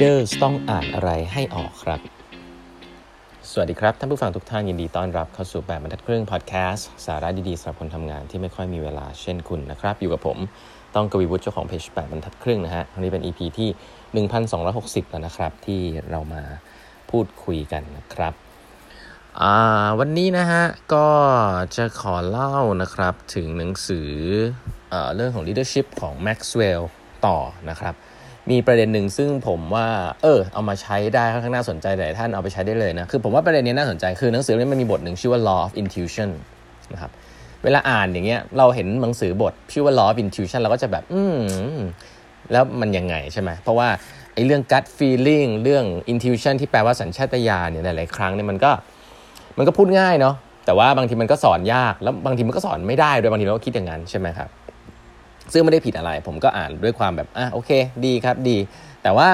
leaders ต้องอ่านอะไรให้ออกครับ สวัสดีครับ ท่านผู้ฟังทุกท่านยินดีต้อนรับเข้าสู่แบบบรรทัดครึ่งพอดแคสต์สาระดีๆสำหรับคนทำงานที่ไม่ค่อยมีเวลาเช่นคุณนะครับ อยู่กับผมต้องกวีวุฒิเจ้าของเพจแปดบรรทัดครึ่งนะฮะวันนี้เป็น EP ที่ 1260 แล้วนะครับ ที่เรามาพูดคุยกันนะครับวันนี้นะฮะก็จะขอเล่านะครับถึงหนังสือเอเรื่องของ leadership ของ Maxwell ต่อนะครับ มีประเด็นหนึ่งซึ่งผมว่า เออ เอามาใช้ได้ค่อนข้างน่าสนใจหลายท่านเอาไปใช้ได้เลยนะ คือผมว่าประเด็นนี้น่าสนใจ คือหนังสือเล่มนี้มันมีบทหนึ่งชื่อว่า law of intuition นะครับเวลาอ่านอย่างเงี้ยเราเห็นหนังสือบทชื่อว่า law of intuition เราก็จะแบบ อืมแล้วมันยังไงใช่ไหมเพราะว่าไอ้เรื่อง gut feeling เรื่อง intuition ที่แปลว่าสัญชาตญาณเนี่ยหลายๆครั้งเนี่ยมันก็มันก็พูดง่ายเนาะแต่ว่าบางทีมันก็สอนยากแล้วบางทีมันก็สอนไม่ได้โดยบางทีเราก็คิดอย่างนั้นใช่ไหมครับ ซึ่งไม่ได้ผิดอะไร ผมก็อ่านด้วยความแบบอะโอเค ดีครับดี แต่ว่า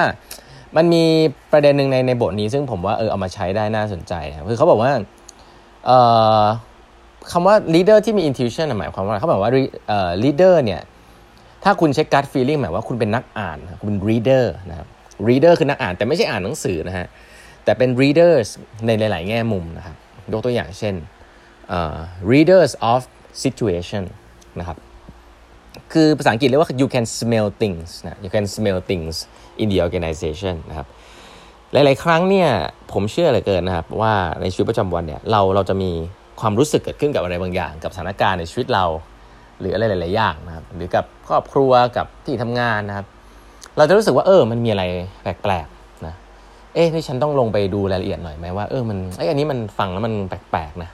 มันมีประเด็นหนึ่งในในบทนี้ ซึ่งผมว่าเออเอามาใช้ได้น่าสนใจครับคือเขาบอกว่าเอ่อคำว่า leader ที่มี intuition หมายความว่าเขาบอกว่าเอ่อ leader เนี่ยถ้าคุณเช็ค gut feeling หมายว่าคุณเป็นนักอ่านคุณเป็น reader นะครับ reader คือนักอ่านแต่ไม่ใช่อ่านหนังสือนะฮะแต่เป็น readers ในหลาย ๆ แง่มุมนะครับยกตัวอย่างเช่น uh, readers of situation นะครับ คือภาษาอังกฤษเรียกว่า you can smell things นะ you can smell things in the organization นะครับหลาย ๆ ครั้งเนี่ยผมเชื่อเหลือเกินนะครับว่าในชีวิตประจำวันเนี่ยเราเราจะมีความรู้สึกเกิดขึ้นกับอะไรบางอย่าง กับสถานการณ์ในชีวิตเรา หรืออะไรหลาย ๆ อย่างนะครับหรือกับครอบครัวกับที่ทำงานนะครับ เราจะรู้สึกว่าเออมันมีอะไรแปลก ๆ นะเอ๊ะนี่ฉันต้องลงไปดูรายละเอียดหน่อยไหมว่าเออมันไอ้อันนี้มันฟังแล้วมันแปลก ๆ นะ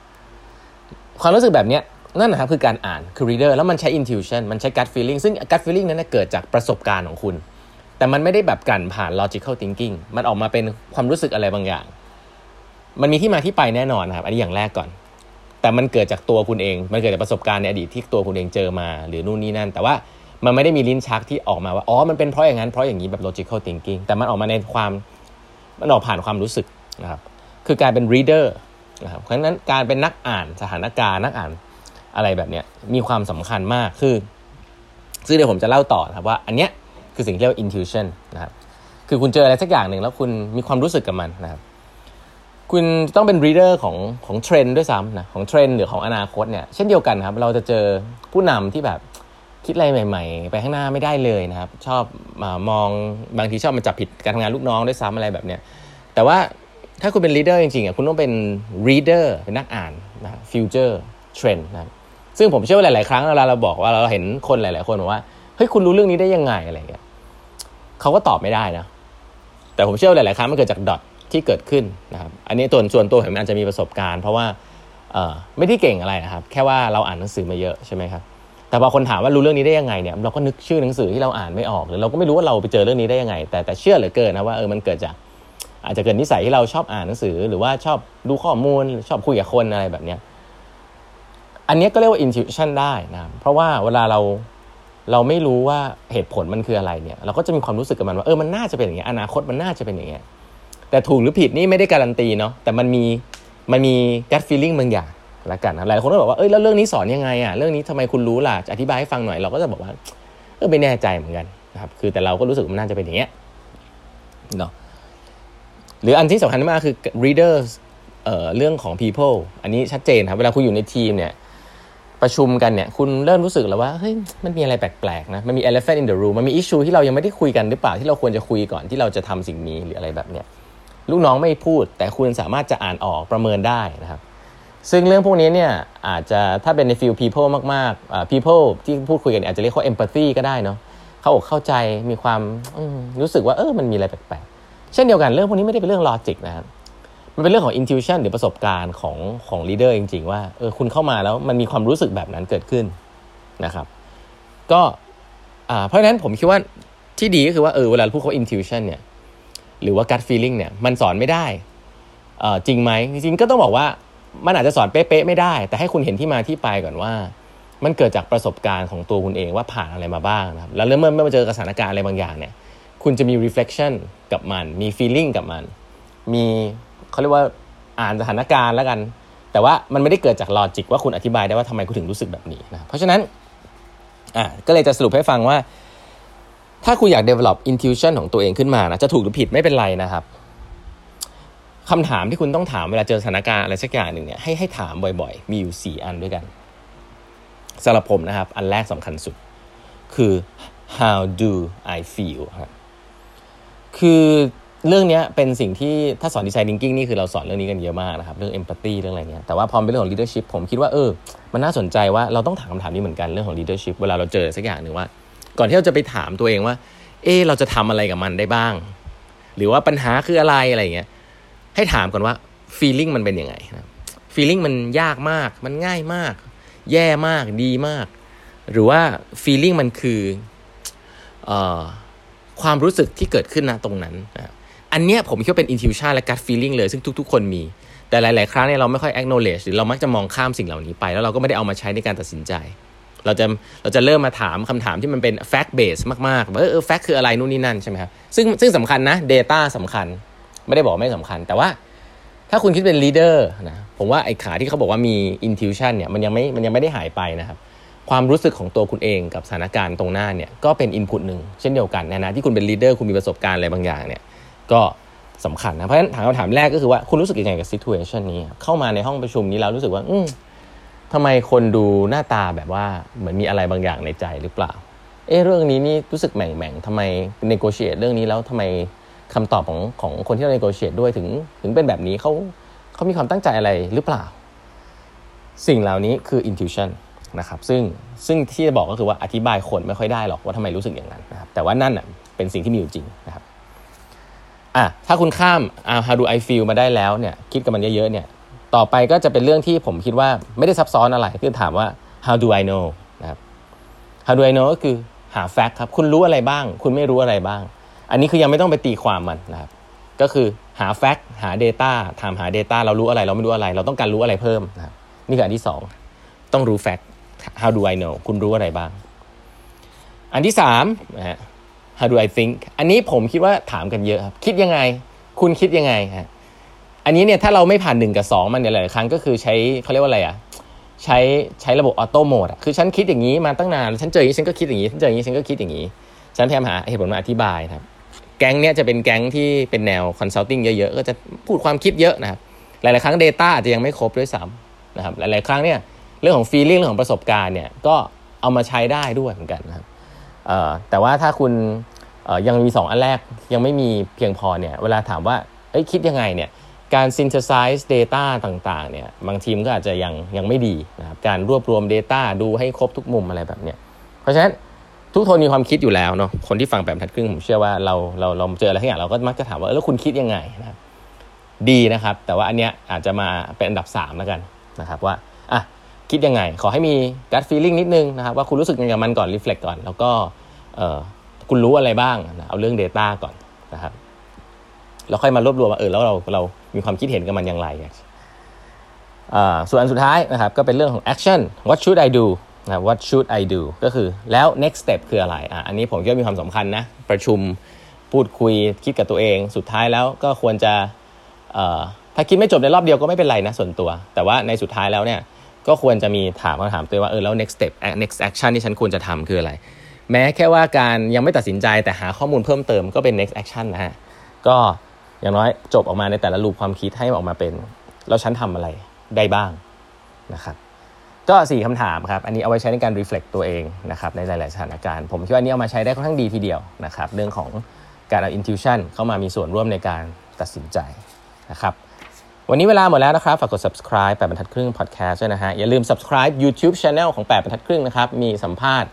ความรู้สึกแบบเนี้ย นั่นนะครับคือการอ่านคือ reader แล้วมันใช้ intuition มันใช้ gut feeling ซึ่ง gut feeling นั้นเกิดจากประสบการณ์ของคุณ แต่มันไม่ได้แบบกันผ่าน logical thinking มันออกมาเป็นความรู้สึกอะไรบางอย่าง มันมีที่มาที่ไปแน่นอนครับ อันนี้อย่างแรกก่อน แต่มันเกิดจากตัวคุณเอง มันเกิดจากประสบการณ์ในอดีตที่ตัวคุณเองเจอมา หรือนู่นนี่นั่น แต่ว่ามันไม่ได้มีลิ้นชักที่ออกมาว่าอ๋อมันเป็นเพราะอย่างนั้นเพราะอย่างนี้แบบ logical thinking แต่มันออกมาในความมันออกผ่านความรู้สึกนะครับคือการเป็น reader นะครับเพราะฉะนั้นการเป็นนักอ่านสถานการณ์นักอ่าน อะไรแบบเนี้ยมีความสำคัญมากคือ ซึ่งเดี๋ยวผมจะเล่าต่อครับว่าอันเนี้ยคือสิ่งที่เรียกว่า intuition นะครับคือคุณเจออะไรสักอย่างหนึ่งแล้วคุณมีความรู้สึกกับมันนะครับคุณต้องเป็น reader ของของเทรนด์ด้วยซ้ำนะของเทรนด์หรือของอนาคตเนี่ยเช่นเดียวกันครับเราจะเจอผู้นำที่แบบคิดอะไรใหม่ ๆ ไปข้างหน้าไม่ได้เลยนะครับ ชอบมามองบางทีชอบมาจับผิดการทำงานลูกน้องด้วยซ้ำอะไรแบบเนี้ยแต่ว่าถ้าคุณเป็น leader จริงๆอะคุณต้องเป็น reader เป็นนักอ่านนะ future trend นะครับ ซึ่งผมเชื่อว่าหลาย ๆ ครั้งเวลาเราบอกว่าเราเห็นคนหลาย ๆ คนบอกว่าเฮ้ยคุณรู้เรื่องนี้ได้ยังไงอะไรเงี้ยเขาก็ตอบไม่ได้นะ แต่ผมเชื่อว่าหลาย ๆ ครั้งมันเกิดจากดอทที่เกิดขึ้นนะครับ อันนี้ตัวส่วนตัวผมอาจจะมีประสบการณ์ เพราะว่าเออไม่ได้เก่งอะไรนะครับ แค่ว่าเราอ่านหนังสือมาเยอะใช่ไหมครับแต่พอคนถามว่ารู้เรื่องนี้ได้ยังไงเนี่ยเราก็นึกชื่อหนังสือที่เราอ่านไม่ออกหรือเราก็ไม่รู้ว่าเราไปเจอเรื่องนี้ได้ยังไง แต่แต่เชื่อเหลือเกินนะว่าเออมันเกิดจาก อาจจะเกิดนิสัยที่เราชอบอ่านหนังสือ หรือว่าชอบดูข้อมูลชอบคุยกับคนอะไรแบบเนี้ย อันนี้ก็เรียกว่า intuition ได้นะเพราะว่าเวลาเราเราไม่รู้ว่าเหตุผลมันคืออะไรเนี่ย เราก็จะมีความรู้สึกกับมันว่าเออมันน่าจะเป็นอย่างนี้อนาคตมันน่าจะเป็นอย่างนี้แต่ถูกหรือผิดนี่ไม่ได้การันตีเนาะแต่มันมีมันมี gut feeling บางอย่างละกันหลายคนก็บอกว่าเอ้ยแล้วเรื่องนี้สอนยังไงอะเรื่องนี้ทำไมคุณรู้ล่ะอธิบายให้ฟังหน่อยเราก็จะบอกว่าเออไม่แน่ใจเหมือนกันนะครับคือแต่เราก็รู้สึกมันน่าจะเป็นอย่างเงี้ยเนาะหรืออันที่สำคัญมากคือ readers เอ่อเรื่องของ people อันนี้ชัดเจนครับเวลาคุณอยู่ในทีมเนี่ย ประชุมกันเนี่ยคุณเริ่มรู้สึกแล้วว่าเฮ้ยมันมีอะไรแปลกๆนะมันมี elephant in the room มันมี issue ที่เรายังไม่ได้คุยกันหรือเปล่าที่เราควรจะคุยก่อนที่เราจะทำสิ่งนี้หรืออะไรแบบเนี้ยลูกน้องไม่พูด แต่คุณสามารถจะอ่านออกประเมินได้นะครับ ซึ่งเรื่องพวกนี้เนี่ยอาจจะถ้าเป็นในฟิล people มากๆ people ที่พูดคุยกันอาจจะเรียกว่า empathy ก็ได้เนาะเขาอกเข้าใจมีความรู้สึกว่าเออมันมีอะไรแปลกๆเช่นเดียวกันเรื่องพวกนี้ไม่ได้เป็นเรื่องลอจิกนะครับ มันเป็นเรื่องของ intuition หรือประสบการณ์ของของ leader จริง ๆ ว่าเออคุณเข้ามาแล้วมันมีความรู้สึกแบบนั้นเกิดขึ้นนะครับ ก็อ่าเพราะฉะนั้นผมคิดว่าที่ดีก็คือว่าเออเวลาพูดเขา intuition เนี่ยหรือว่า gut feeling เนี่ยมันสอนไม่ได้เออจริงไหมจริงก็ต้องบอกว่ามันอาจจะสอนเป๊ะๆไม่ได้ แต่ให้คุณเห็นที่มาที่ไปก่อนว่า มันเกิดจากประสบการณ์ของตัวคุณเองว่าผ่านอะไรมาบ้างนะครับแล้วเมื่อเมื่อมาเจอสถานการณ์อะไรบางอย่างเนี่ย คุณจะมี reflection กับมัน มี feeling กับมัน มี เขาเรียกว่าอ่านสถานการณ์แล้วกัน แต่ว่ามันไม่ได้เกิดจากลอจิกว่าคุณอธิบายได้ว่าทำไมคุณถึงรู้สึกแบบนี้นะเพราะฉะนั้นอ่าก็เลยจะสรุปให้ฟังว่า ถ้าคุณอยาก develop intuition ของตัวเองขึ้นมานะจะถูกหรือผิดไม่เป็นไรนะครับคำถามที่คุณต้องถามเวลาเจอสถานการณ์อะไรสักอย่างหนึ่งเนี่ยให้ให้ถามบ่อยๆ มีอยู่สี่อันด้วยกันสำหรับผมนะครับ อันแรกสำคัญสุด คือ how do I feel ครับคือ เรื่องนี้เป็นสิ่งที่ถ้าสอนดีไซน์ thinking นี่คือเราสอนเรื่องนี้กันเยอะมากนะครับ เรื่อง empathy เรื่องอะไรเงี้ยแต่ว่าพอเป็นเรื่องของ leadership ผมคิดว่าเออมันน่าสนใจว่าเราต้องถามคำถามนี้เหมือนกันเรื่องของ leadership เวลาเราเจอสักอย่างหนึ่งว่า ก่อนที่เราจะไปถามตัวเองว่าเออเราจะทำอะไรกับมันได้บ้าง หรือว่าปัญหาคืออะไรอะไรเงี้ยให้ถามก่อนว่า feeling มันเป็นยังไงนะ feeling มันยากมาก มันง่ายมาก แย่มากดีมาก หรือว่า feeling มันคืออความรู้สึกที่เกิดขึ้นณตรงนั้นนะ อันเนี้ยผมคิดว่าเป็น intuition และ gut feeling เลยซึ่งทุก ๆ คนมี แต่หลาย ๆ ครั้งเนี่ยเราไม่ค่อย acknowledge หรือเรามักจะมองข้ามสิ่งเหล่านี้ไป แล้วเราก็ไม่ได้เอามาใช้ในการตัดสินใจ เราจะเราจะเริ่มมาถามคำถามที่มันเป็น fact base มากๆว่าเออ fact คืออะไรนู่นนี่นั่นใช่ไหมครับซึ่งซึ่งสำคัญนะ data สำคัญ ไม่ได้บอกไม่สำคัญ แต่ว่าถ้าคุณคิดเป็น leader นะผมว่าไอ้ขาที่เขาบอกว่ามี intuition เนี่ยมันยังไม่มันยังไม่ได้หายไปนะครับความรู้สึกของตัวคุณเองกับสถานการณ์ตรงหน้าเนี่ยก็เป็น input หนึ่งเช่นเดียวกันนะนะที่คุณเป็น leader คุณมีประสบการณ์อะไรบางอย่างเนี่ย ก็สำคัญนะ เพราะฉะนั้นถามคำถามแรกก็คือว่าคุณรู้สึกยังไงกับ situation นี้ เข้ามาในห้องประชุมนี้แล้วรู้สึกว่า อืมทำไมคนดูหน้าตาแบบว่าเหมือนมีอะไรบางอย่างในใจหรือเปล่า เออเรื่องนี้นี่รู้สึกแหม่งแหม่งทำไม negotiate เรื่องนี้แล้วทำไมคำตอบของของคนที่เรา negotiate ด้วยถึงถึงเป็นแบบนี้เขาเขามีความตั้งใจอะไรหรือเปล่า สิ่งเหล่านี้คือ intuition นะครับซึ่งซึ่งที่จะบอกก็คือว่าอธิบายคนไม่ค่อยได้หรอกว่าทำไมรู้สึกอย่างนั้นนะครับแต่ว่านั่นอะเป็นสิ่งที่มีอยู่จริงนะครับ อะถ้าคุณข้ามอ่า how do I feel มาได้แล้วเนี่ยคิดกับมันเยอะๆเนี่ยต่อไปก็จะเป็นเรื่องที่ผมคิดว่าไม่ได้ซับซ้อนอะไรคือถามว่า how do I know นะครับ how do I know ก็คือหา fact ครับ คุณรู้อะไรบ้าง คุณไม่รู้อะไรบ้าง อันนี้คือยังไม่ต้องไปตีความมันนะครับ ก็คือหา fact หา data ถามหา data เรารู้อะไร เราไม่รู้อะไร เราต้องการรู้อะไรเพิ่มนะครับนี่คืออันที่สองต้องรู้ fact how do I know คุณรู้อะไรบ้าง อันที่สามนะฮะ how do I think อันนี้ผมคิดว่าถามกันเยอะครับคิดยังไง คุณคิดยังไงฮะอันนี้เนี่ยถ้าเราไม่ผ่านหนึ่งกับสองมันเนี่ยหลายครั้งก็คือใช้เขาเรียกว่าอะไรอะใช้ใช้ระบบ auto mode อะคือฉันคิดอย่างนี้มาตั้งนานฉันเจออย่างนี้ฉันก็คิดอย่างนี้ฉันเจออย่างนี้ฉันก็คิดอย่างนี้ ฉันพยายามหาเหตุผลมาอธิบายครับ แก๊งเนี้ยจะเป็นแก๊งที่เป็นแนว consulting เยอะๆ ก็จะพูดความคิดเยอะนะครับหลายๆครั้ง Data อาจจะยังไม่ครบด้วยซ้ำนะครับหลายๆครั้งเนี่ยเรื่องของ feeling เรื่องของประสบการณ์เนี่ยก็เอามาใช้ได้ด้วยเหมือนกันนะครับ แต่ว่าถ้าคุณยังมี 2 อันแรกยังไม่มีเพียงพอเนี่ยเวลาถามว่าคิดยังไงเนี่ยการ synthesize data ต่างๆเนี่ยบางทีมก็อาจจะยังยังไม่ดีนะครับการรวบรวม Data ดูให้ครบทุกมุมอะไรแบบเนี้ยเพราะฉะนั้นทุกคนมีความคิดอยู่แล้วเนาะคนที่ฟังแบบทัดครึ่งผมเชื่อว่าเราเราเราเจออะไรทั้งอย่างเราก็มักจะถามว่าแล้วคุณคิดยังไงนะครับดีนะครับ แต่ว่าอันเนี้ยอาจจะมาเป็นอันดับ3แล้วกันนะครับว่า คิดยังไง ขอให้มี gut feeling นิดนึงนะครับว่าคุณรู้สึกยังไงกับมันก่อน reflect ก่อน แล้วก็คุณรู้อะไรบ้างนะเอาเรื่อง Data ก่อนนะครับแล้วค่อยมารวบรวมว่าเออแล้วเราเรามีความคิดเห็นกับมันอย่างไรส่วนอันสุดท้ายนะครับก็เป็นเรื่องของ action what should I do นะ what should I do ก็คือแล้ว next step คืออะไรอะอันนี้ผมคิดว่ามีความสำคัญนะประชุมพูดคุยคิดกับตัวเอง สุดท้ายแล้วก็ควรจะถ้าคิดไม่จบในรอบเดียวก็ไม่เป็นไรนะส่วนตัว แต่ว่าในสุดท้ายแล้วเนี่ย ก็ควรจะมีถามคำถามตัวว่าเออแล้ว next step next action ที่ฉันควรจะทำคืออะไร แม้แค่ว่าการยังไม่ตัดสินใจแต่หาข้อมูลเพิ่มเติมก็เป็น next action นะฮะก็อย่างน้อยจบออกมาในแต่ละลูปความคิดให้ออกมาเป็น แล้วฉันทำอะไรได้บ้างนะครับก็สี่คำถามครับ อันนี้เอาไว้ใช้ในการ reflect ตัวเองนะครับในหลาย ๆ สถานการณ์ ผมคิดว่านี้เอามาใช้ได้ค่อนข้างดีทีเดียวนะครับ เรื่องของการเอา intuition เข้ามามีส่วนร่วมในการตัดสินใจนะครับ วันนี้เวลาหมดแล้วนะครับ ฝากกด subscribe แปดบรรทัดครึ่ง podcast ด้วยนะฮะ อย่าลืม subscribe YouTube channel ของแปดบรรทัดครึ่งนะครับ มีสัมภาษณ์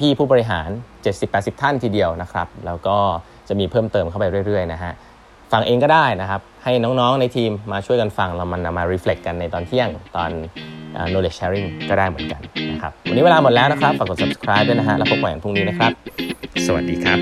พี่ๆผู้บริหาร 70-80 ท่านทีเดียวนะครับ แล้วก็จะมีเพิ่มเติมเข้าไปเรื่อยๆนะฮะ ฟังเองก็ได้นะครับ ให้น้องๆในทีมมาช่วยกันฟัง เรามันมา reflect กันในตอนเที่ยงตอน knowledge sharing ก็ได้เหมือนกันนะครับ วันนี้เวลาหมดแล้วนะครับ ฝากกด subscribe ด้วยนะฮะ แล้วพบกันพรุ่งนี้นะครับ สวัสดีครับ